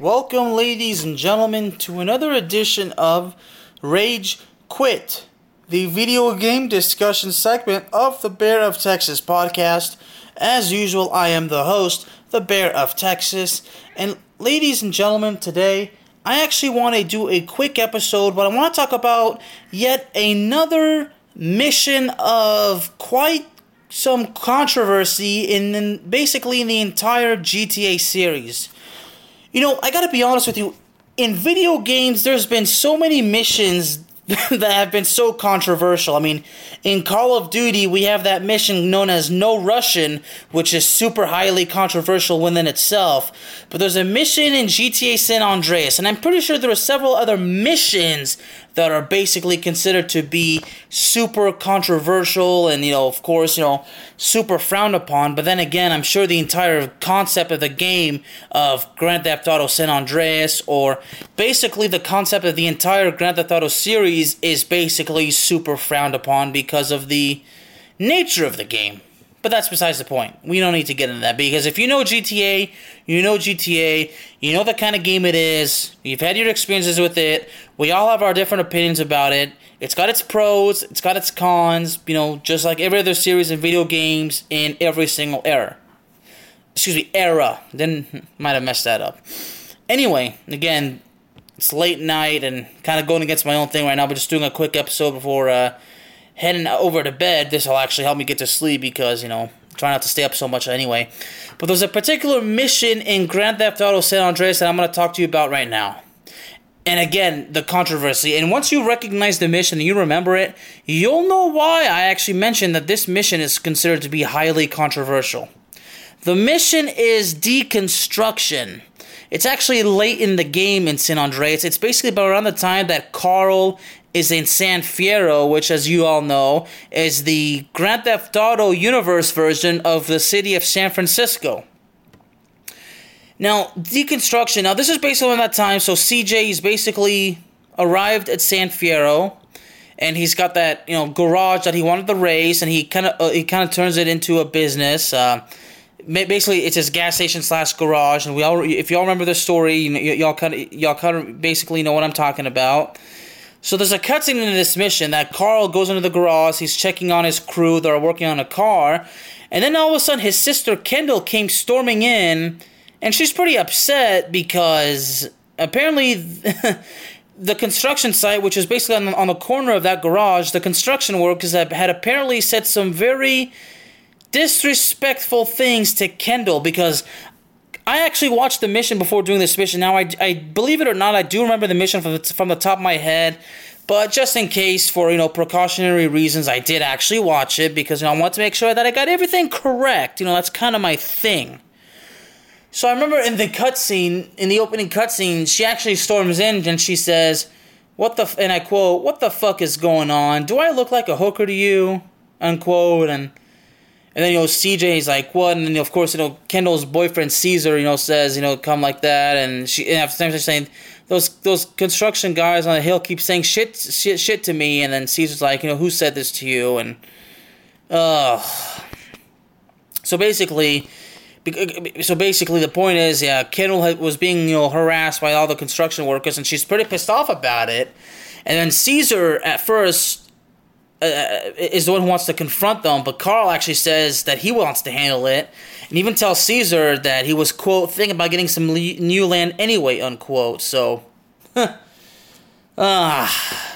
Welcome, ladies and gentlemen, to another edition of Rage Quit, the video game discussion segment of the Bear of Texas podcast. As usual, I am the host, the Bear of Texas. And, ladies and gentlemen, today I actually want to do a quick episode, but I want to talk about yet another mission of quite some controversy in, in basically in the entire GTA series. You know, I gotta be honest with you. In video games, there's been so many missions that have been so controversial. I mean, in Call of Duty, we have that mission known as No Russian, which is super highly controversial within itself. But there's a mission in GTA San Andreas, and I'm pretty sure there are several other missions that are basically considered to be super controversial and, you know, of course, you know, super frowned upon. But then again, I'm sure the entire concept of the game of Grand Theft Auto San Andreas, or basically the concept of the entire Grand Theft Auto series, is basically super frowned upon because of the nature of the game. But that's besides the point. We don't need to get into that because if you know GTA, you know GTA, you know the kind of game it is, you've had your experiences with it, we all have our different opinions about it. It's got its pros, it's got its cons, you know, just like every other series of video games in every single era. Excuse me, era. Then might have messed that up. Anyway, again, it's late night and kind of going against my own thing right now, but just doing a quick episode before uh, heading over to bed. This will actually help me get to sleep because, you know, try not to stay up so much anyway. But there's a particular mission in Grand Theft Auto San Andreas that I'm going to talk to you about right now. And again, the controversy. And once you recognize the mission and you remember it, you'll know why I actually mentioned that this mission is considered to be highly controversial. The mission is deconstruction. It's actually late in the game in San Andreas. It's basically about around the time that Carl is in San Fierro, which, as you all know, is the Grand Theft Auto universe version of the city of San Francisco. Now, deconstruction. Now, this is basically on that time. So CJ is basically arrived at San Fierro, and he's got that you know garage that he wanted to raise, and he kind of uh, he kind of turns it into a business. Uh, basically, it's his gas station slash garage, and we all if y'all remember the story, y'all kind of y'all kind of basically know what I'm talking about. So there's a cutscene in this mission that Carl goes into the garage. He's checking on his crew that are working on a car, and then all of a sudden his sister Kendl came storming in, and she's pretty upset because apparently. the construction site, which is basically on the, on the corner of that garage, the construction workers had apparently said some very disrespectful things to Kendl because I actually watched the mission before doing this mission. Now, I, I believe it or not, I do remember the mission from the, from the top of my head. But just in case, for you know precautionary reasons, I did actually watch it because you know, I want to make sure that I got everything correct. You know that's kind of my thing. So I remember in the cutscene, in the opening cutscene, she actually storms in and she says, "What the?" F-, and I quote, "What the fuck is going on? Do I look like a hooker to you?" Unquote. And and then you know CJ is like, "What?" And then of course you know Kendl's boyfriend Caesar, you know, says, "You know, come like that." And she and after she's saying, "Those those construction guys on the hill keep saying shit shit shit to me." And then Caesar's like, "You know, who said this to you?" And uh so basically so basically the point is yeah kendl was being you know harassed by all the construction workers and she's pretty pissed off about it and then caesar at first uh, is the one who wants to confront them but carl actually says that he wants to handle it and even tells caesar that he was quote thinking about getting some le- new land anyway unquote so ah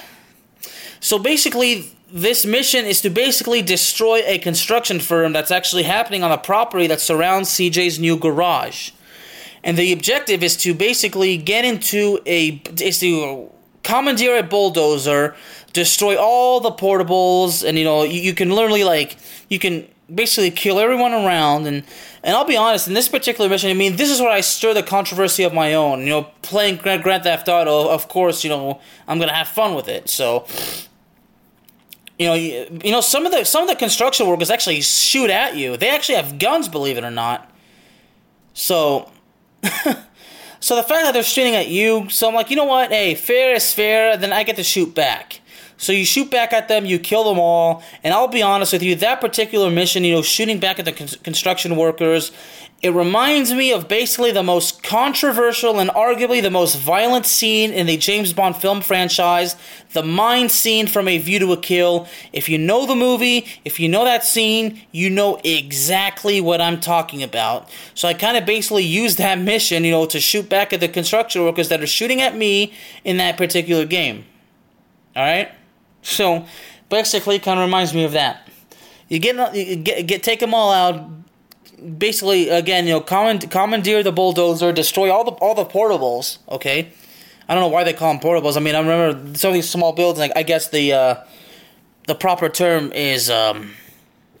so basically this mission is to basically destroy a construction firm that's actually happening on the property that surrounds CJ's new garage. And the objective is to basically get into a is to commandeer a bulldozer, destroy all the portables, and you know you, you can literally like you can basically kill everyone around and and I'll be honest in this particular mission I mean this is where I stir the controversy of my own you know playing Grand, Grand Theft Auto of course you know I'm gonna have fun with it so you know, you, you know some of the some of the construction workers actually shoot at you. They actually have guns, believe it or not. So, so the fact that they're shooting at you, so I'm like, you know what? Hey, fair is fair. Then I get to shoot back. So you shoot back at them, you kill them all, and I'll be honest with you, that particular mission, you know, shooting back at the con- construction workers, It reminds me of basically the most controversial and arguably the most violent scene in the James Bond film franchise, the mine scene from A View to a Kill. If you know the movie, if you know that scene, you know exactly what I'm talking about. So I kind of basically used that mission, you know, to shoot back at the construction workers that are shooting at me in that particular game. Alright? So basically, kind of reminds me of that. You get, you get, get take them all out basically again, you know, command, commandeer the bulldozer, destroy all the all the portables. Okay, I don't know why they call them portables. I mean, I remember some of these small buildings. Like, I guess the uh, the proper term is um,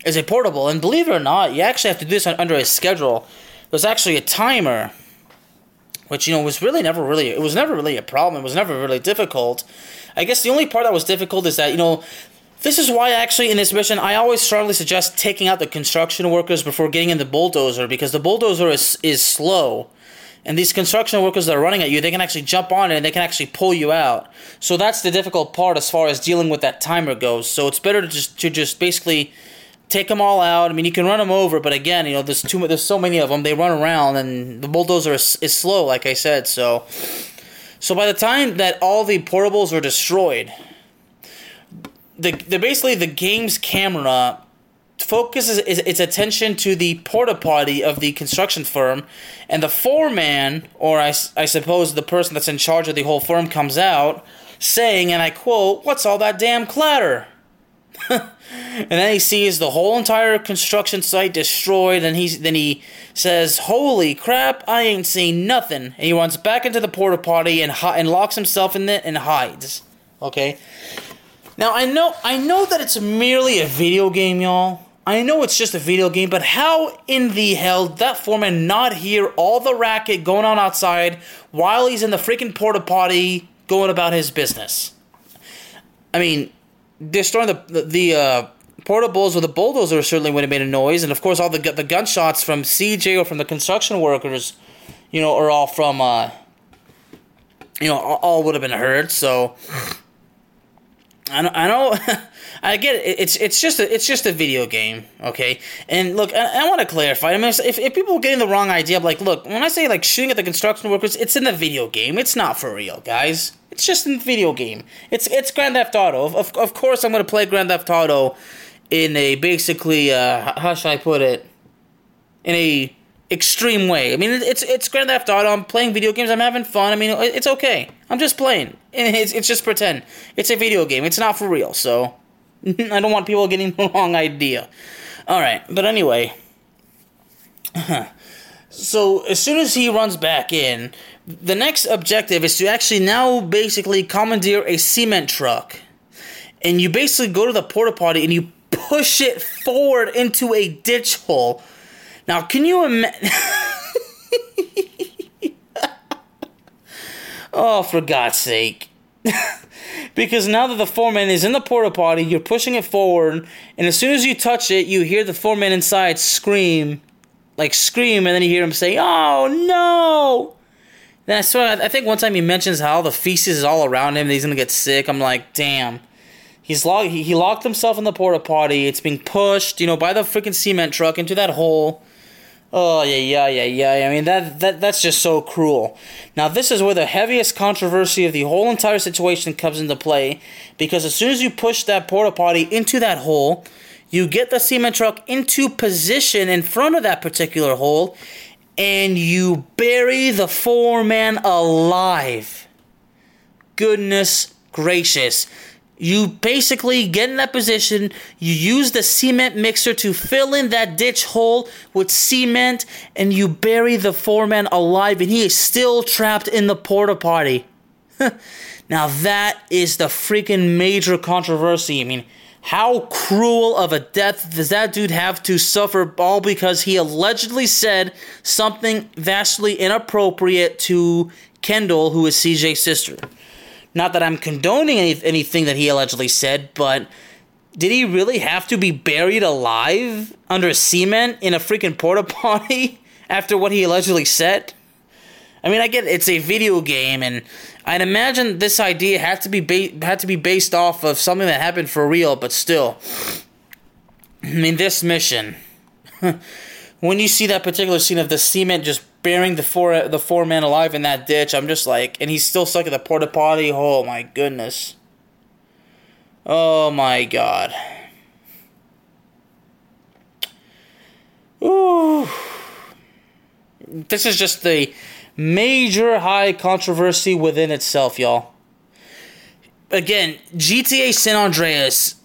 is a portable. And believe it or not, you actually have to do this under a schedule. There's actually a timer, which you know was really never really it was never really a problem. It was never really difficult. I guess the only part that was difficult is that you know this is why, actually, in this mission, I always strongly suggest taking out the construction workers before getting in the bulldozer because the bulldozer is, is slow. And these construction workers that are running at you, they can actually jump on it and they can actually pull you out. So that's the difficult part as far as dealing with that timer goes. So it's better to just to just basically take them all out. I mean, you can run them over, but again, you know, there's too there's so many of them. They run around, and the bulldozer is, is slow, like I said. So, so by the time that all the portables are destroyed, the, the basically the game's camera focuses its attention to the porta potty of the construction firm, and the foreman, or I, I suppose the person that's in charge of the whole firm, comes out saying, and I quote, What's all that damn clatter? and then he sees the whole entire construction site destroyed, and he's then he says, "Holy crap! I ain't seen nothing." And he runs back into the porta potty and and locks himself in it and hides. Okay, now I know I know that it's merely a video game, y'all. I know it's just a video game, but how in the hell did that foreman not hear all the racket going on outside while he's in the freaking porta potty going about his business? I mean, destroying the the, the uh, portables with a bulldozer certainly would have made a noise, and of course all the the gunshots from CJ or from the construction workers, you know, are all from uh, you know, all would have been heard. So I know, I know, I get it. It's it's just a it's just a video game, okay? And look, I, I want to clarify. I mean, if, if people are getting the wrong idea, I'm like, look, when I say like shooting at the construction workers, it's in the video game. It's not for real, guys. It's just in the video game. It's it's Grand Theft Auto. Of of course, I'm gonna play Grand Theft Auto in a basically uh, how should I put it? In a extreme way. I mean, it's it's Grand Theft Auto. I'm playing video games. I'm having fun. I mean, it's okay. I'm just playing. It's it's just pretend. It's a video game. It's not for real. So I don't want people getting the wrong idea. All right, but anyway. so as soon as he runs back in, the next objective is to actually now basically commandeer a cement truck, and you basically go to the porta potty and you push it forward into a ditch hole now, can you imagine? oh, for God's sake. because now that the foreman is in the porta potty, you're pushing it forward, and as soon as you touch it, you hear the foreman inside scream, like scream, and then you hear him say, "Oh no!" Then I swear, I think one time he mentions how the feces is all around him, and he's gonna get sick. I'm like, damn. He's locked. He, he locked himself in the porta potty. It's being pushed, you know, by the freaking cement truck into that hole. Oh yeah, yeah, yeah, yeah. I mean that that that's just so cruel. Now this is where the heaviest controversy of the whole entire situation comes into play, because as soon as you push that porta potty into that hole, you get the cement truck into position in front of that particular hole, and you bury the foreman alive. Goodness gracious. You basically get in that position, you use the cement mixer to fill in that ditch hole with cement, and you bury the foreman alive, and he is still trapped in the porta potty. now, that is the freaking major controversy. I mean, how cruel of a death does that dude have to suffer all because he allegedly said something vastly inappropriate to Kendl, who is CJ's sister? Not that I'm condoning any, anything that he allegedly said, but did he really have to be buried alive under cement in a freaking porta potty after what he allegedly said? I mean, I get it's a video game, and I'd imagine this idea had to be ba- had to be based off of something that happened for real, but still. I mean, this mission. when you see that particular scene of the cement just burying the four the four men alive in that ditch, I'm just like, and he's still stuck in the porta potty. Oh my goodness. Oh my god. Ooh. This is just the major high controversy within itself, y'all. Again, GTA San Andreas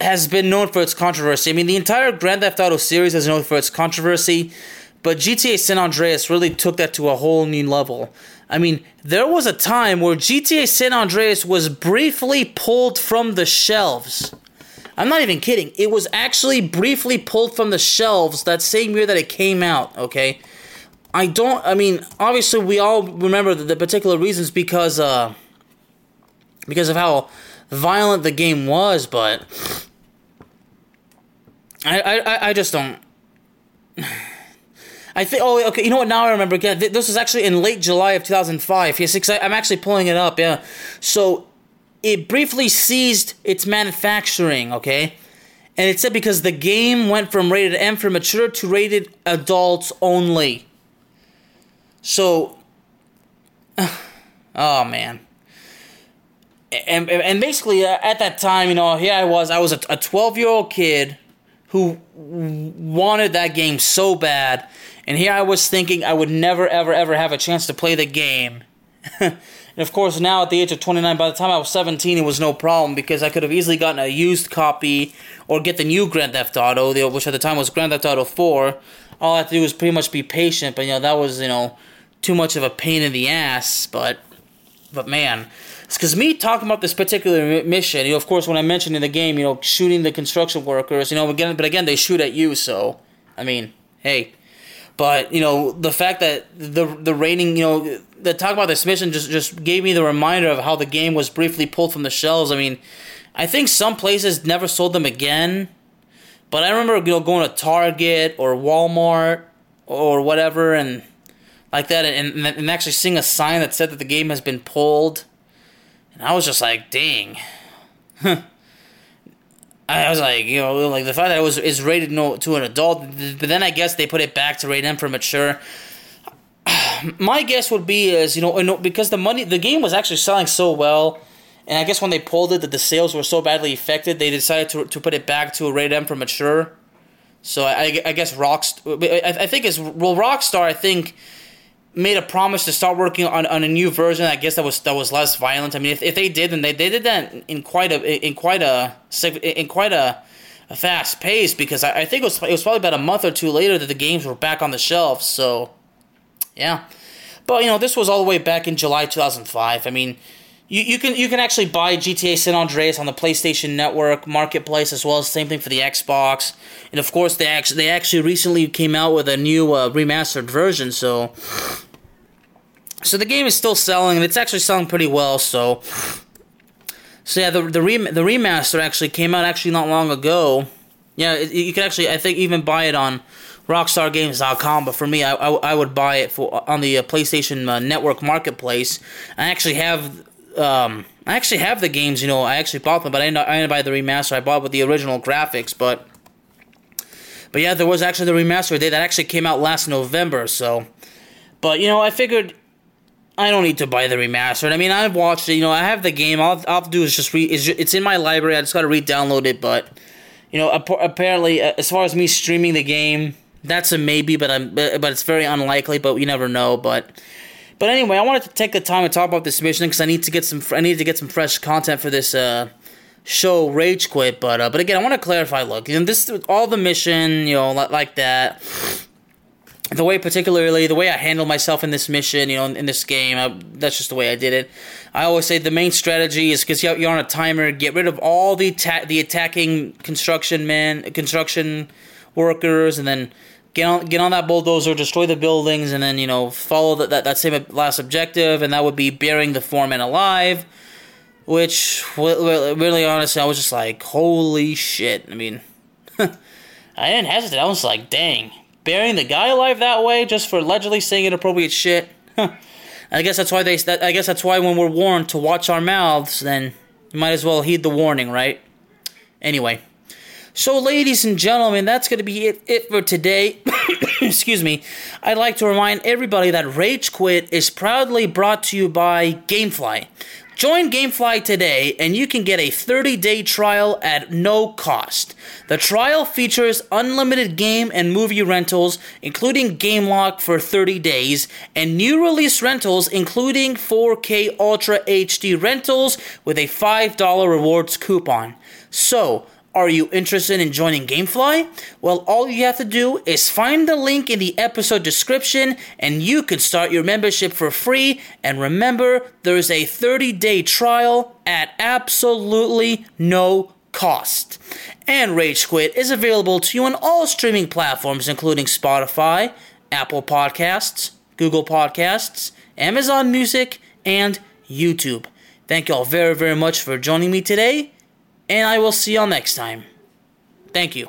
has been known for its controversy. I mean, the entire Grand Theft Auto series is known for its controversy, but GTA San Andreas really took that to a whole new level. I mean, there was a time where GTA San Andreas was briefly pulled from the shelves. I'm not even kidding. It was actually briefly pulled from the shelves that same year that it came out, okay? I don't I mean, obviously we all remember the, the particular reasons because uh because of how violent the game was, but I I I just don't I think. Oh, okay. You know what? Now I remember again. This was actually in late July of 2005. Yes, I'm actually pulling it up. Yeah. So it briefly ceased its manufacturing. Okay, and it said because the game went from rated M for mature to rated adults only. So, oh man. And, and basically uh, at that time, you know, here I was. I was a 12 year old kid who wanted that game so bad and here I was thinking I would never, ever, ever have a chance to play the game. and of course, now at the age of 29, by the time I was 17, it was no problem because I could have easily gotten a used copy or get the new Grand Theft Auto, which at the time was Grand Theft Auto 4. All I had to do was pretty much be patient, but you know, that was, you know, too much of a pain in the ass, but, but man. Because me talking about this particular mission, you know, of course, when I mentioned in the game, you know, shooting the construction workers, you know, again, but again, they shoot at you, so, I mean, hey, but you know the fact that the the rating, you know, the talk about this mission just just gave me the reminder of how the game was briefly pulled from the shelves. I mean, I think some places never sold them again, but I remember you know going to Target or Walmart or whatever and like that, and and actually seeing a sign that said that the game has been pulled, and I was just like, dang. I was like, you know, like the fact that it was is rated no to an adult, but then I guess they put it back to rate M for mature. My guess would be is you know because the money the game was actually selling so well, and I guess when they pulled it that the sales were so badly affected, they decided to to put it back to a rate M for mature. So I, I guess Rockstar, I, I think it's well Rockstar I think made a promise to start working on, on a new version. I guess that was that was less violent. I mean, if, if they did, then they, they did that in quite a in quite a in quite a, a fast pace because I, I think it was it was probably about a month or two later that the games were back on the shelves. So, yeah, but you know this was all the way back in July two thousand five. I mean. You, you can you can actually buy GTA San Andreas on the PlayStation Network marketplace as well as same thing for the Xbox, and of course they actually they actually recently came out with a new uh, remastered version. So so the game is still selling, and it's actually selling pretty well. So, so yeah, the the, rem- the remaster actually came out actually not long ago. Yeah, it, you can actually I think even buy it on RockstarGames.com. But for me, I, I, I would buy it for on the uh, PlayStation uh, Network Marketplace. I actually have um I actually have the games. You know, I actually bought them, but I didn't I didn't buy the remaster. I bought with the original graphics, but. But yeah, there was actually the remaster day that actually came out last November. So, but you know, I figured I don't need to buy the remastered. I mean, I've watched it. You know, I have the game. All, all I have to do is just read. It's, it's in my library. I just got to re-download it. But you know, apparently, uh, as far as me streaming the game, that's a maybe. But I'm, but it's very unlikely. But you never know. But but anyway, I wanted to take the time to talk about this mission because I need to get some. I need to get some fresh content for this uh, show, Rage Quit. But uh, but again, I want to clarify. Look, you know, this all the mission. You know, like that the way particularly the way I handle myself in this mission, you know, in, in this game, I, that's just the way I did it. I always say the main strategy is because you're on a timer, get rid of all the ta- the attacking construction men, construction workers, and then get on get on that bulldozer, destroy the buildings, and then you know follow that that, that same last objective, and that would be burying the foreman alive. Which, really, honestly, I was just like, holy shit. I mean, I didn't hesitate. I was like, dang burying the guy alive that way just for allegedly saying inappropriate shit. I guess that's why they. I guess that's why when we're warned to watch our mouths, then you might as well heed the warning, right? Anyway, so ladies and gentlemen, that's gonna be it, it for today. excuse me, I'd like to remind everybody that Rage Quit is proudly brought to you by Gamefly. Join Gamefly today and you can get a 30 day trial at no cost. The trial features unlimited game and movie rentals, including Game Lock for 30 days, and new release rentals, including 4K Ultra HD rentals with a $5 rewards coupon. So, are you interested in joining Gamefly? Well, all you have to do is find the link in the episode description and you can start your membership for free. And remember, there's a 30 day trial at absolutely no cost. And Rage Quit is available to you on all streaming platforms, including Spotify, Apple Podcasts, Google Podcasts, Amazon Music, and YouTube. Thank you all very, very much for joining me today and I will see y'all next time. Thank you.